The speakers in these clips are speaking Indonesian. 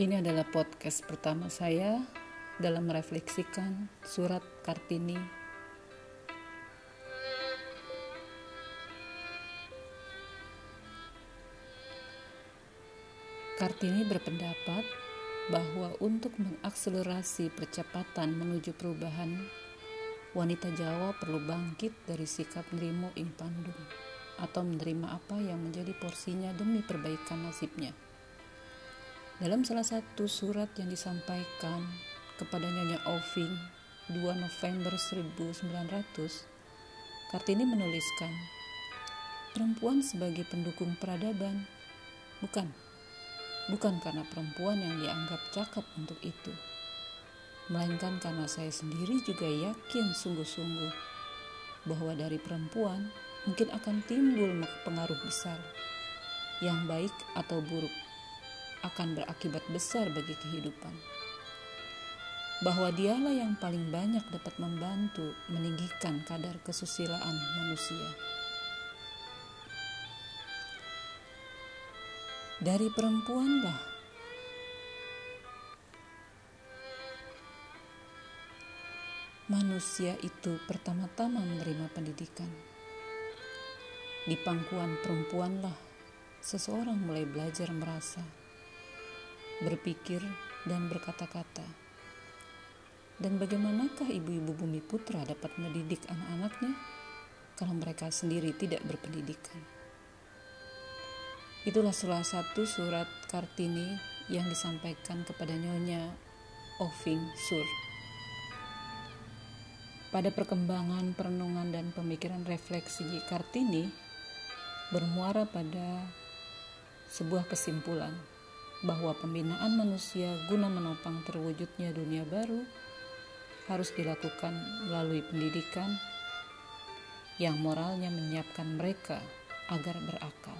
Ini adalah podcast pertama saya dalam merefleksikan surat Kartini. Kartini berpendapat bahwa untuk mengakselerasi percepatan menuju perubahan, wanita Jawa perlu bangkit dari sikap nerimo ing pandung atau menerima apa yang menjadi porsinya demi perbaikan nasibnya. Dalam salah satu surat yang disampaikan kepada Nyonya Oving 2 November 1900, Kartini menuliskan, perempuan sebagai pendukung peradaban, bukan, bukan karena perempuan yang dianggap cakap untuk itu, melainkan karena saya sendiri juga yakin sungguh-sungguh bahwa dari perempuan mungkin akan timbul pengaruh besar, yang baik atau buruk akan berakibat besar bagi kehidupan. Bahwa dialah yang paling banyak dapat membantu meninggikan kadar kesusilaan manusia. Dari perempuanlah manusia itu pertama-tama menerima pendidikan. Di pangkuan perempuanlah seseorang mulai belajar merasa berpikir, dan berkata-kata. Dan bagaimanakah ibu-ibu bumi putra dapat mendidik anak-anaknya kalau mereka sendiri tidak berpendidikan? Itulah salah satu surat Kartini yang disampaikan kepada Nyonya Oving Sur. Pada perkembangan perenungan dan pemikiran refleksi Kartini bermuara pada sebuah kesimpulan bahwa pembinaan manusia guna menopang terwujudnya dunia baru harus dilakukan melalui pendidikan yang moralnya menyiapkan mereka agar berakal.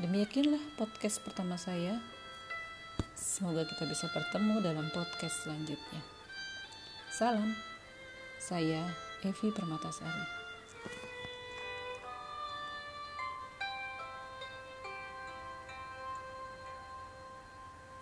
Demikianlah podcast pertama saya. Semoga kita bisa bertemu dalam podcast selanjutnya. Salam, saya Evi Permatasari.